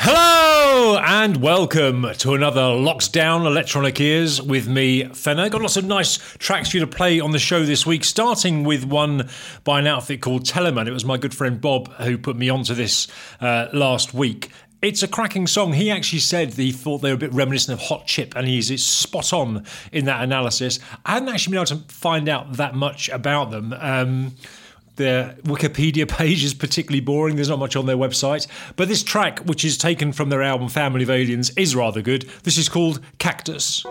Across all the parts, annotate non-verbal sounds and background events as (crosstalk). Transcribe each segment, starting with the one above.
Hello and welcome to another Lockdown Electronic Ears with me, Fenner. Got lots of nice tracks for you to play on the show this week, starting with one by an outfit called Teleman. It was my good friend Bob who put me onto this uh, last week. It's a cracking song. He actually said he thought they were a bit reminiscent of Hot Chip, and he's spot on in that analysis. I hadn't actually been able to find out that much about them. Um, their Wikipedia (laughs) page is particularly boring. There's not much on their website. But this track, which is taken from their album Family of Aliens, is rather good. This is called Cactus.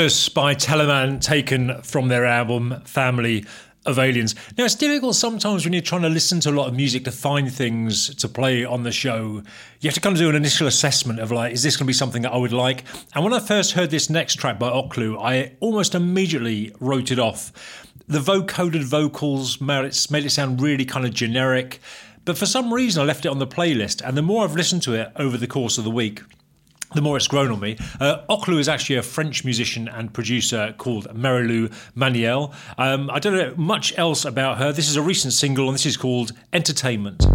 By Teleman, taken from their album Family of Aliens. Now, it's difficult sometimes when you're trying to listen to a lot of music to find things to play on the show. You have to kind of do an initial assessment of like, is this going to be something that I would like? And when I first heard this next track by Oklou, I almost immediately wrote it off. The vocoded vocals made it, made it sound really kind of generic, but for some reason I left it on the playlist. And the more I've listened to it over the course of the week, the more it's grown on me. Uh, Oklou is actually a French musician and producer called Marylou Mayniel. Um, I don't know much else about her. This is a recent single, and this is called Entertainment.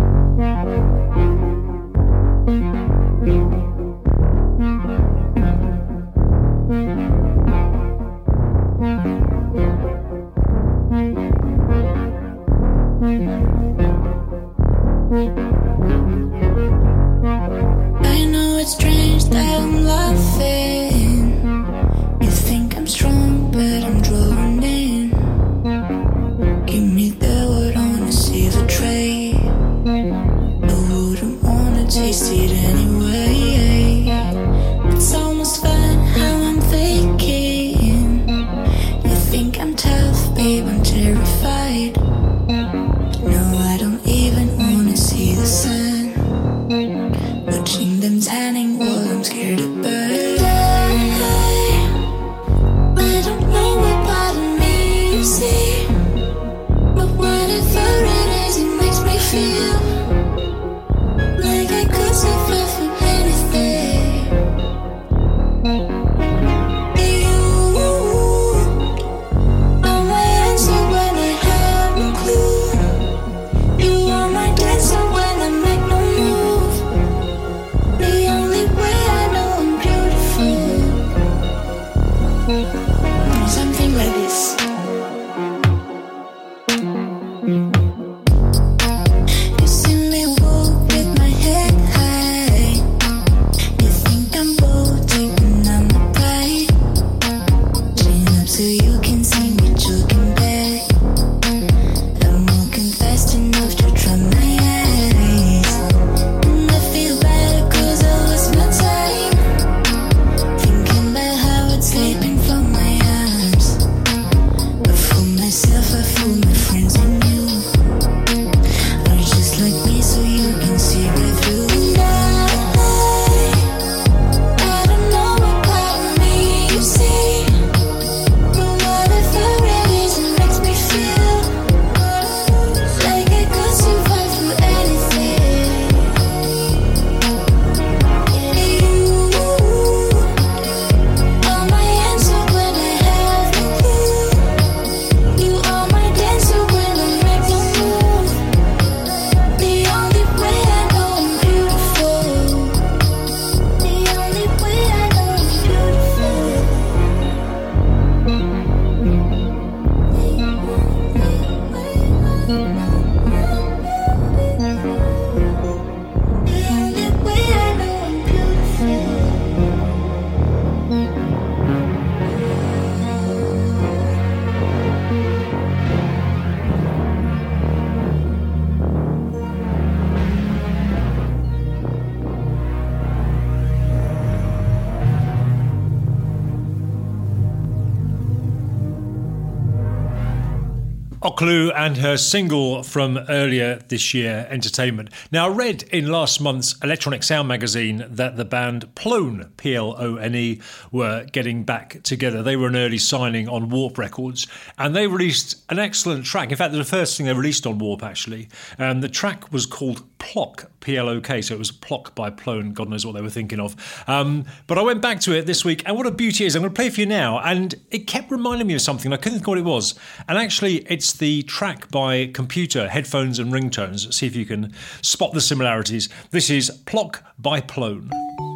Oklou and her single from earlier this year, Entertainment. Now, I read in last month's Electronic Sound magazine that the band Plone, P L O N E, were getting back together. They were an early signing on Warp Records and they released an excellent track. In fact, the first thing they released on Warp, actually. Um, the track was called Plok, P L O K, so it was Plok by Plone. God knows what they were thinking of. Um, but I went back to it this week, and what a beauty it is. I'm going to play for you now, and it kept reminding me of something. I couldn't think what it was. And actually, it's the track by Computer, Headphones and Ringtones. See if you can spot the similarities. This is Plok by Plone.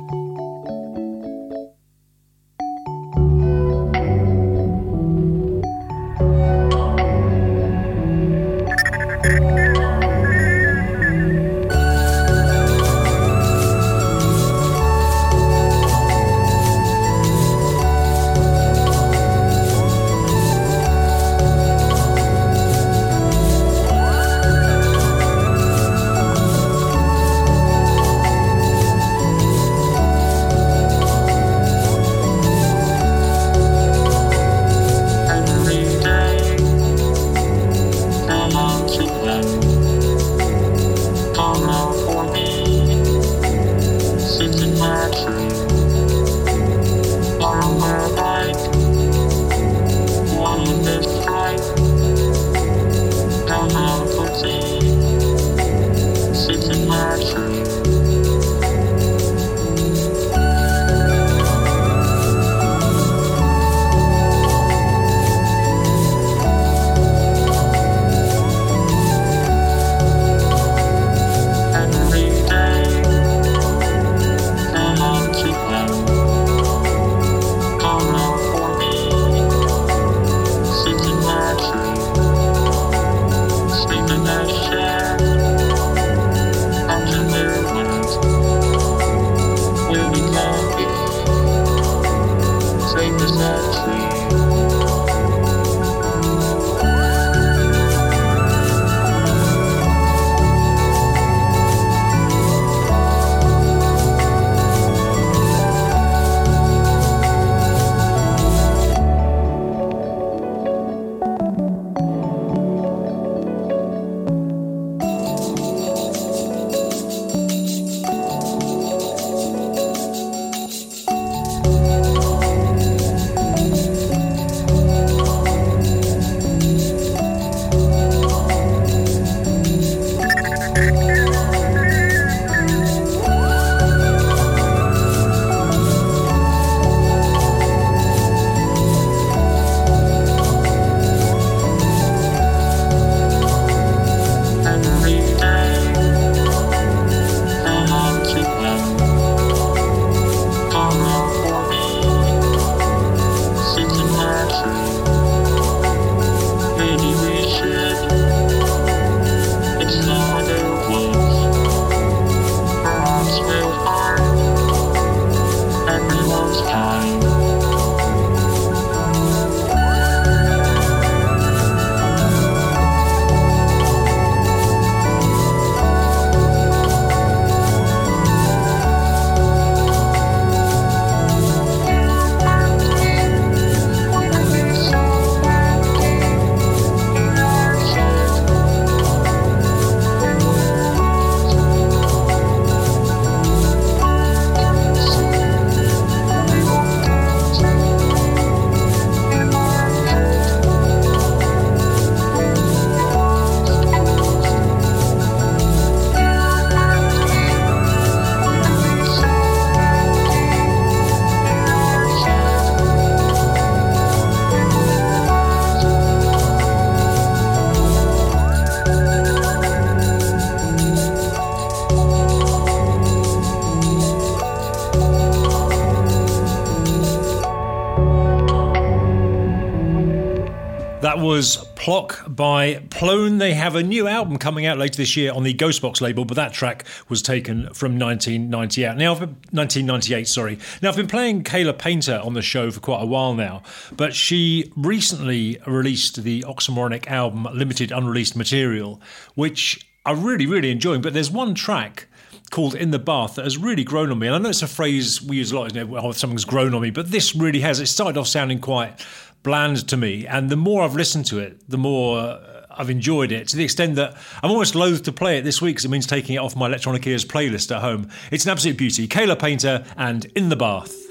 Have a new album coming out later this year on the Ghostbox label, but that track was taken from 1998. Now, 1998, sorry. Now, I've been playing Kayla Painter on the show for quite a while now, but she recently released the Oxymoronic album Limited Unreleased Material, which I really, really enjoying. But there's one track called In the Bath that has really grown on me. And I know it's a phrase we use a lot, you know, oh, something's grown on me, but this really has. It started off sounding quite bland to me. And the more I've listened to it, the more I've enjoyed it to the extent that I'm almost loath to play it this week because it means taking it off my Electronic Ears playlist at home. It's an absolute beauty. Kayla Painter and In the Bath.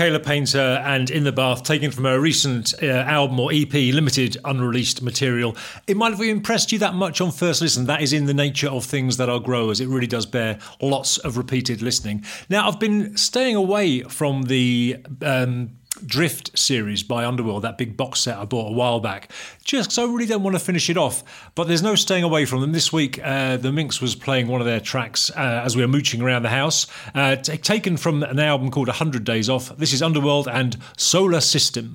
Kayla Painter and In the Bath, taken from her recent uh, album or EP, limited unreleased material. It might have impressed you that much on first listen. That is in the nature of things that are growers. It really does bear lots of repeated listening. Now, I've been staying away from the um, Drift series by Underworld, that big box set I bought a while back, just because I really don't want to finish it off. But there's no staying away from them. This week, uh, the Minx was playing one of their tracks uh, as we were mooching around the house, uh, t- taken from an album called 100 Days Off. This is Underworld and Solar System.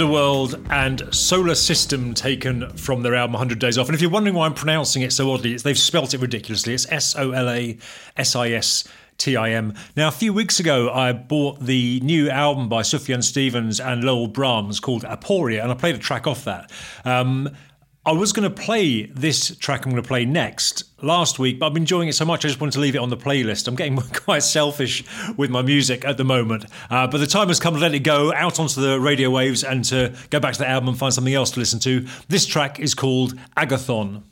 Underworld and Solar System taken from their album 100 Days Off. And if you're wondering why I'm pronouncing it so oddly, they've spelt it ridiculously. It's S O L A S I S. TIM. Now, a few weeks ago, I bought the new album by Sufjan Stevens and Lowell Brams called Aporia, and I played a track off that. Um, I was going to play this track I'm going to play next last week, but I've been enjoying it so much I just wanted to leave it on the playlist. I'm getting (laughs) quite selfish with my music at the moment, uh, but the time has come to let it go out onto the radio waves and to go back to the album and find something else to listen to. This track is called Agathon.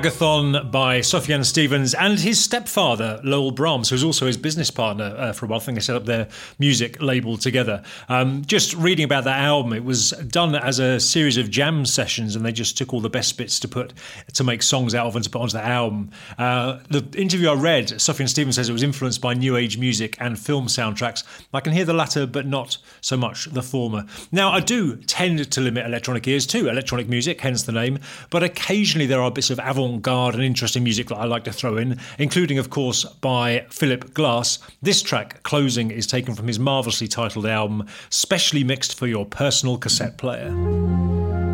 Agathon by Sufjan Stevens and his stepfather, Lowell Brams, who's also his business partner uh, for a while. I think they set up their music label together. Um, just reading about that album, it was done as a series of jam sessions, and they just took all the best bits to put to make songs out of and to put onto the album. Uh, the interview I read, Sufjan Stevens says it was influenced by new age music and film soundtracks. I can hear the latter, but not so much the former. Now, I do tend to limit electronic ears to electronic music, hence the name, but occasionally there are bits of avant avant garde and interesting music that I like to throw in, including, of course, by Philip Glass. This track, Closing, is taken from his marvellously titled album, specially mixed for your personal cassette player.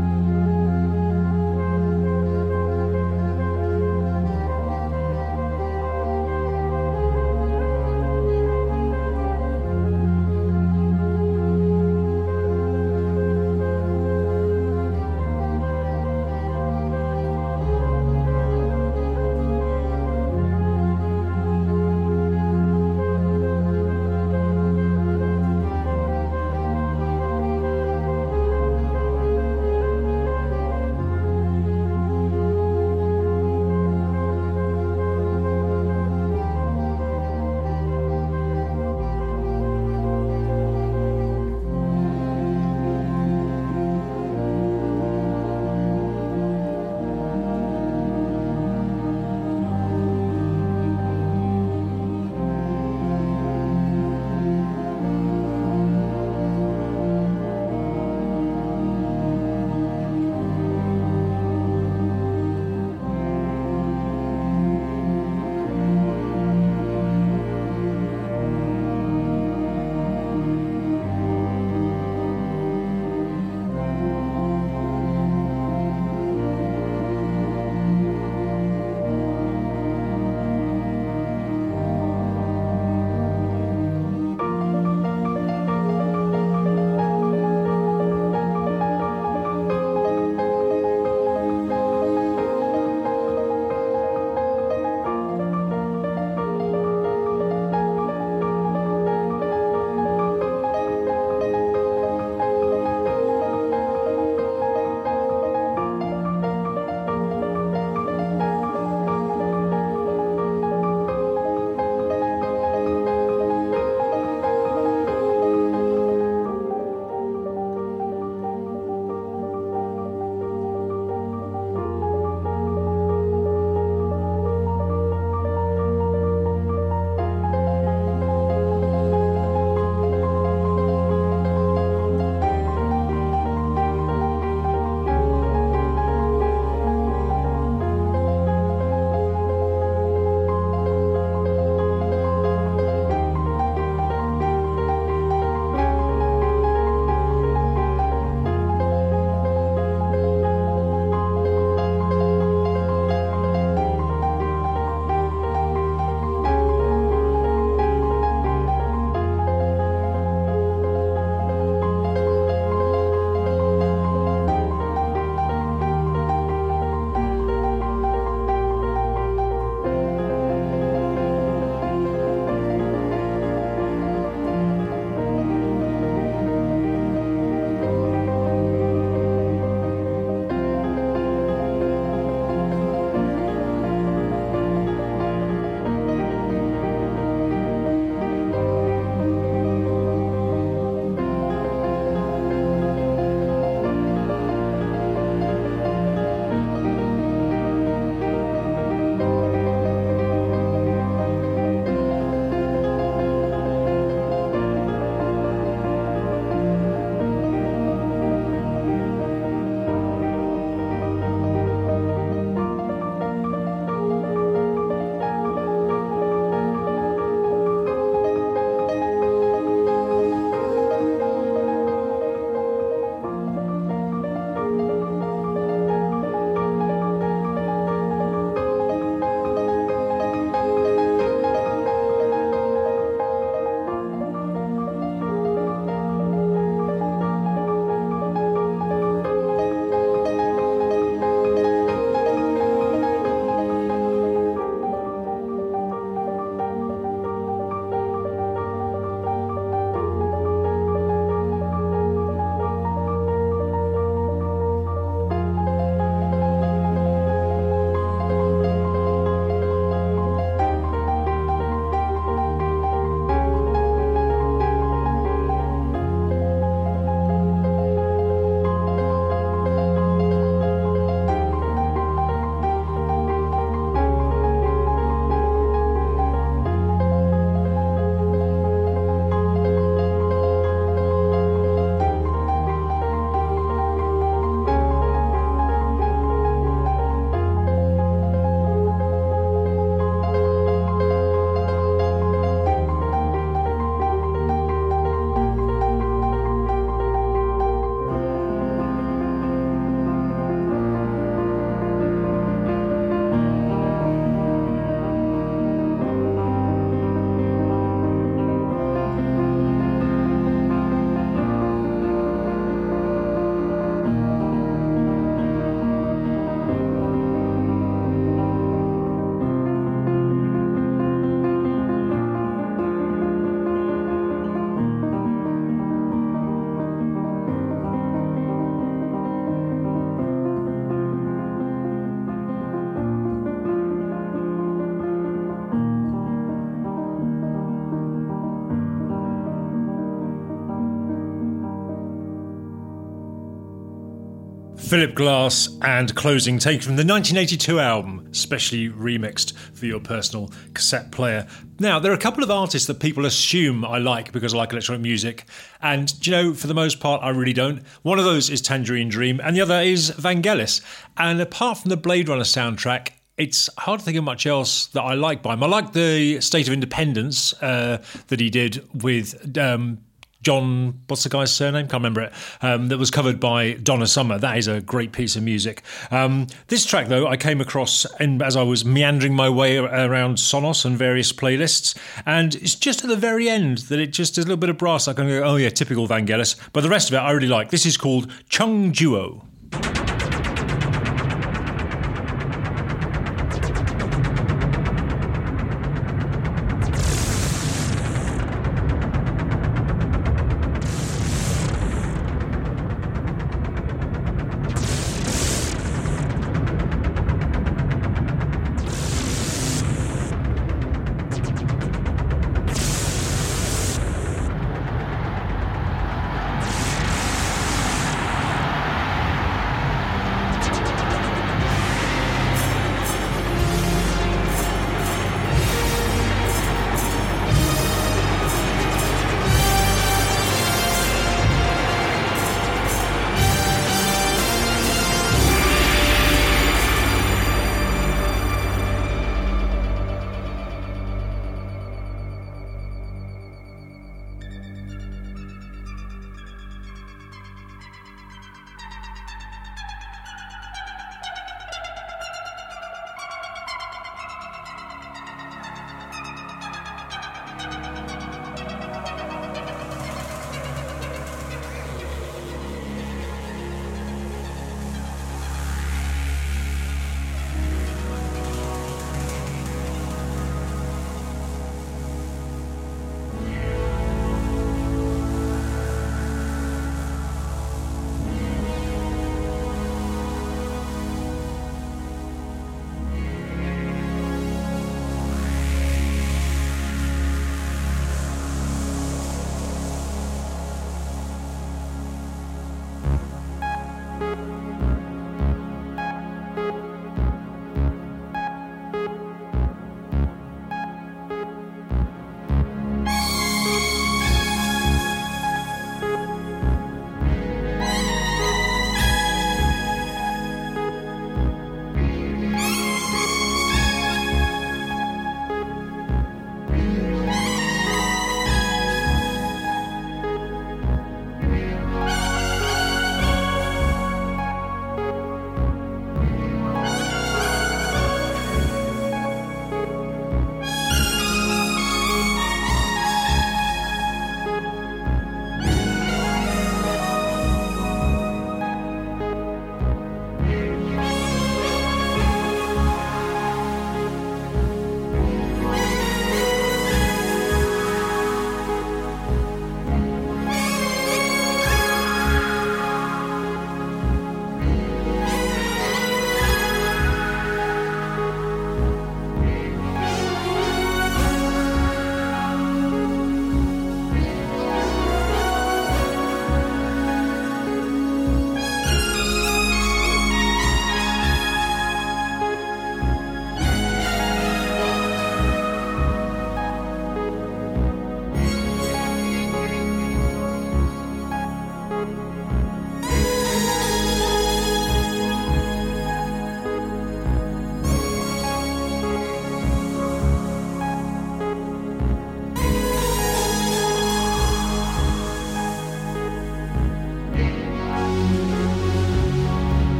Philip Glass and Closing, take from the 1982 album, specially remixed for your personal cassette player. Now, there are a couple of artists that people assume I like because I like electronic music, and you know, for the most part, I really don't. One of those is Tangerine Dream, and the other is Vangelis. And apart from the Blade Runner soundtrack, it's hard to think of much else that I like by him. I like the State of Independence uh, that he did with um, John, what's the guy's surname? Can't remember it. Um, that was covered by Donna Summer. That is a great piece of music. Um, this track, though, I came across in, as I was meandering my way around Sonos and various playlists, and it's just at the very end that it just does a little bit of brass. I can go, oh yeah, typical Vangelis. But the rest of it, I really like. This is called Chung Kuo.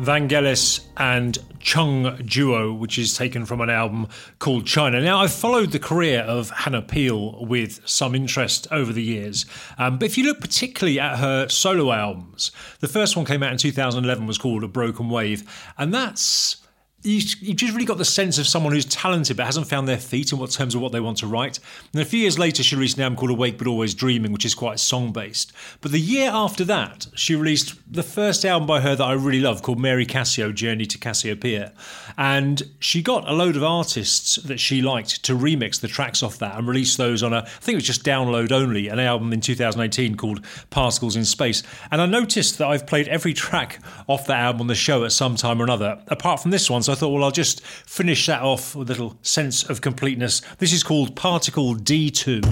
Vangelis and Chung Kuo, which is taken from an album called China. Now, I've followed the career of Hannah Peel with some interest over the years, um, but if you look particularly at her solo albums, the first one came out in 2011 was called A Broken Wave, and that's you, you just really got the sense of someone who's talented but hasn't found their feet in what terms of what they want to write. And a few years later, she released an album called Awake But Always Dreaming, which is quite song based. But the year after that, she released the first album by her that I really love called Mary Casio Journey to Cassiopeia. And she got a load of artists that she liked to remix the tracks off that and release those on a, I think it was just download only, an album in 2018 called Particles in Space. And I noticed that I've played every track off that album on the show at some time or another, apart from this one. So I thought, well, I'll just finish that off with a little sense of completeness. This is called Particle D2.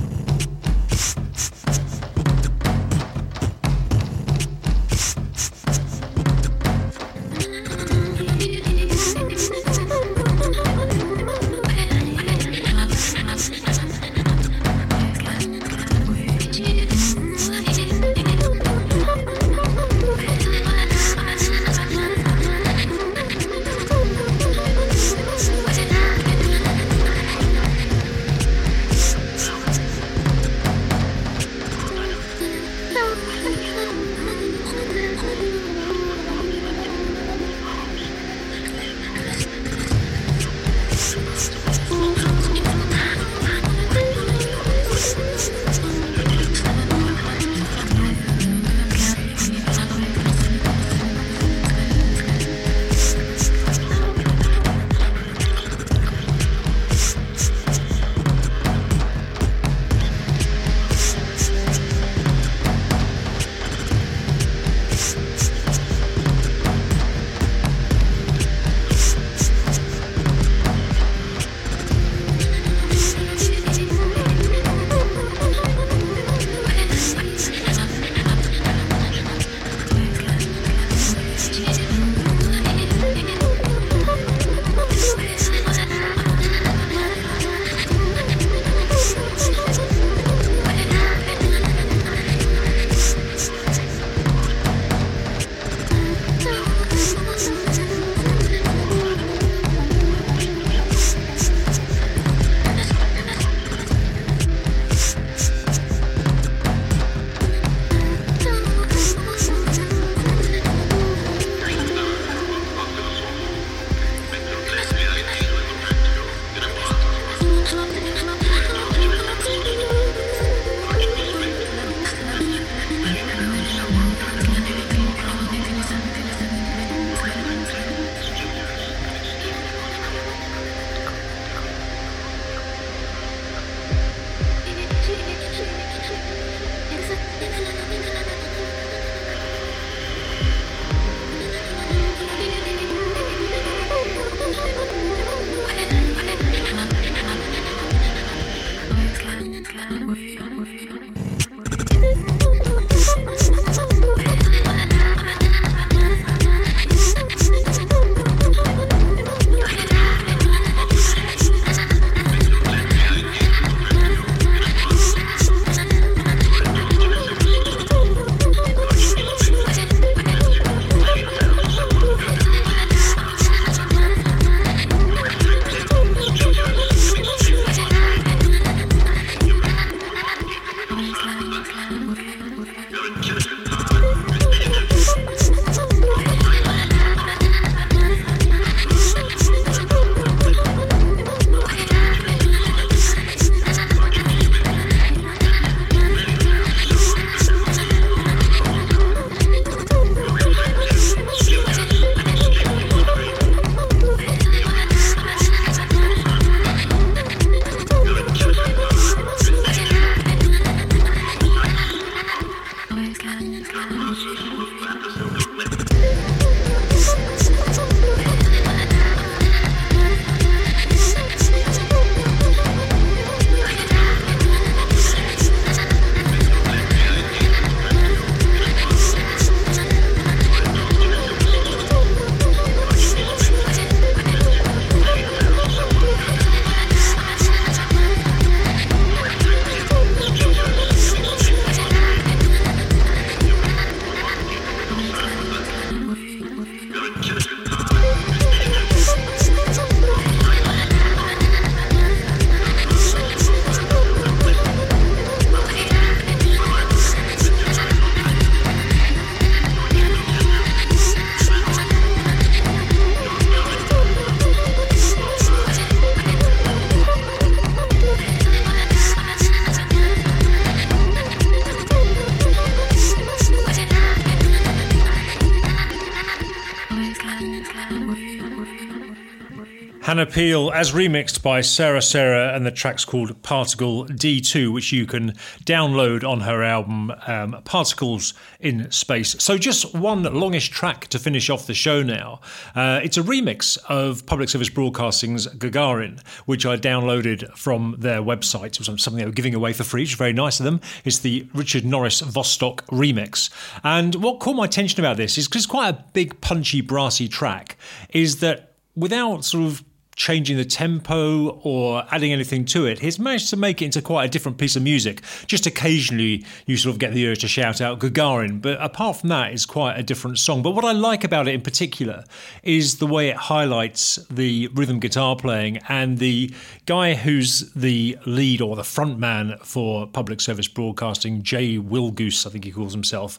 Peel as remixed by Sarah Sarah, and the track's called Particle D2, which you can download on her album um, Particles in Space. So, just one longish track to finish off the show now. Uh, it's a remix of Public Service Broadcasting's Gagarin, which I downloaded from their website. It was something they were giving away for free, which is very nice of them. It's the Richard Norris Vostok remix. And what caught my attention about this is because it's quite a big, punchy, brassy track, is that without sort of changing the tempo or adding anything to it. He's managed to make it into quite a different piece of music. Just occasionally, you sort of get the urge to shout out Gagarin, but apart from that, it's quite a different song. But what I like about it in particular is the way it highlights the rhythm guitar playing and the guy who's the lead or the front man for public service broadcasting, Jay Willgoose, I think he calls himself.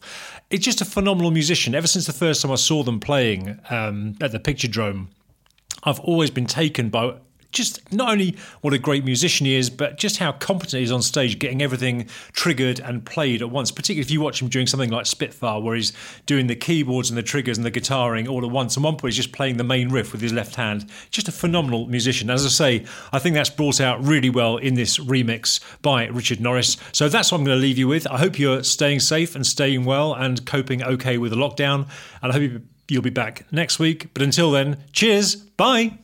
It's just a phenomenal musician. Ever since the first time I saw them playing um, at the Picturedrome I've always been taken by just not only what a great musician he is, but just how competent he is on stage, getting everything triggered and played at once. Particularly if you watch him doing something like Spitfire, where he's doing the keyboards and the triggers and the guitaring all at once. And one point, he's just playing the main riff with his left hand. Just a phenomenal musician. As I say, I think that's brought out really well in this remix by Richard Norris. So that's what I'm going to leave you with. I hope you're staying safe and staying well and coping okay with the lockdown. And I hope you You'll be back next week. But until then, cheers. Bye.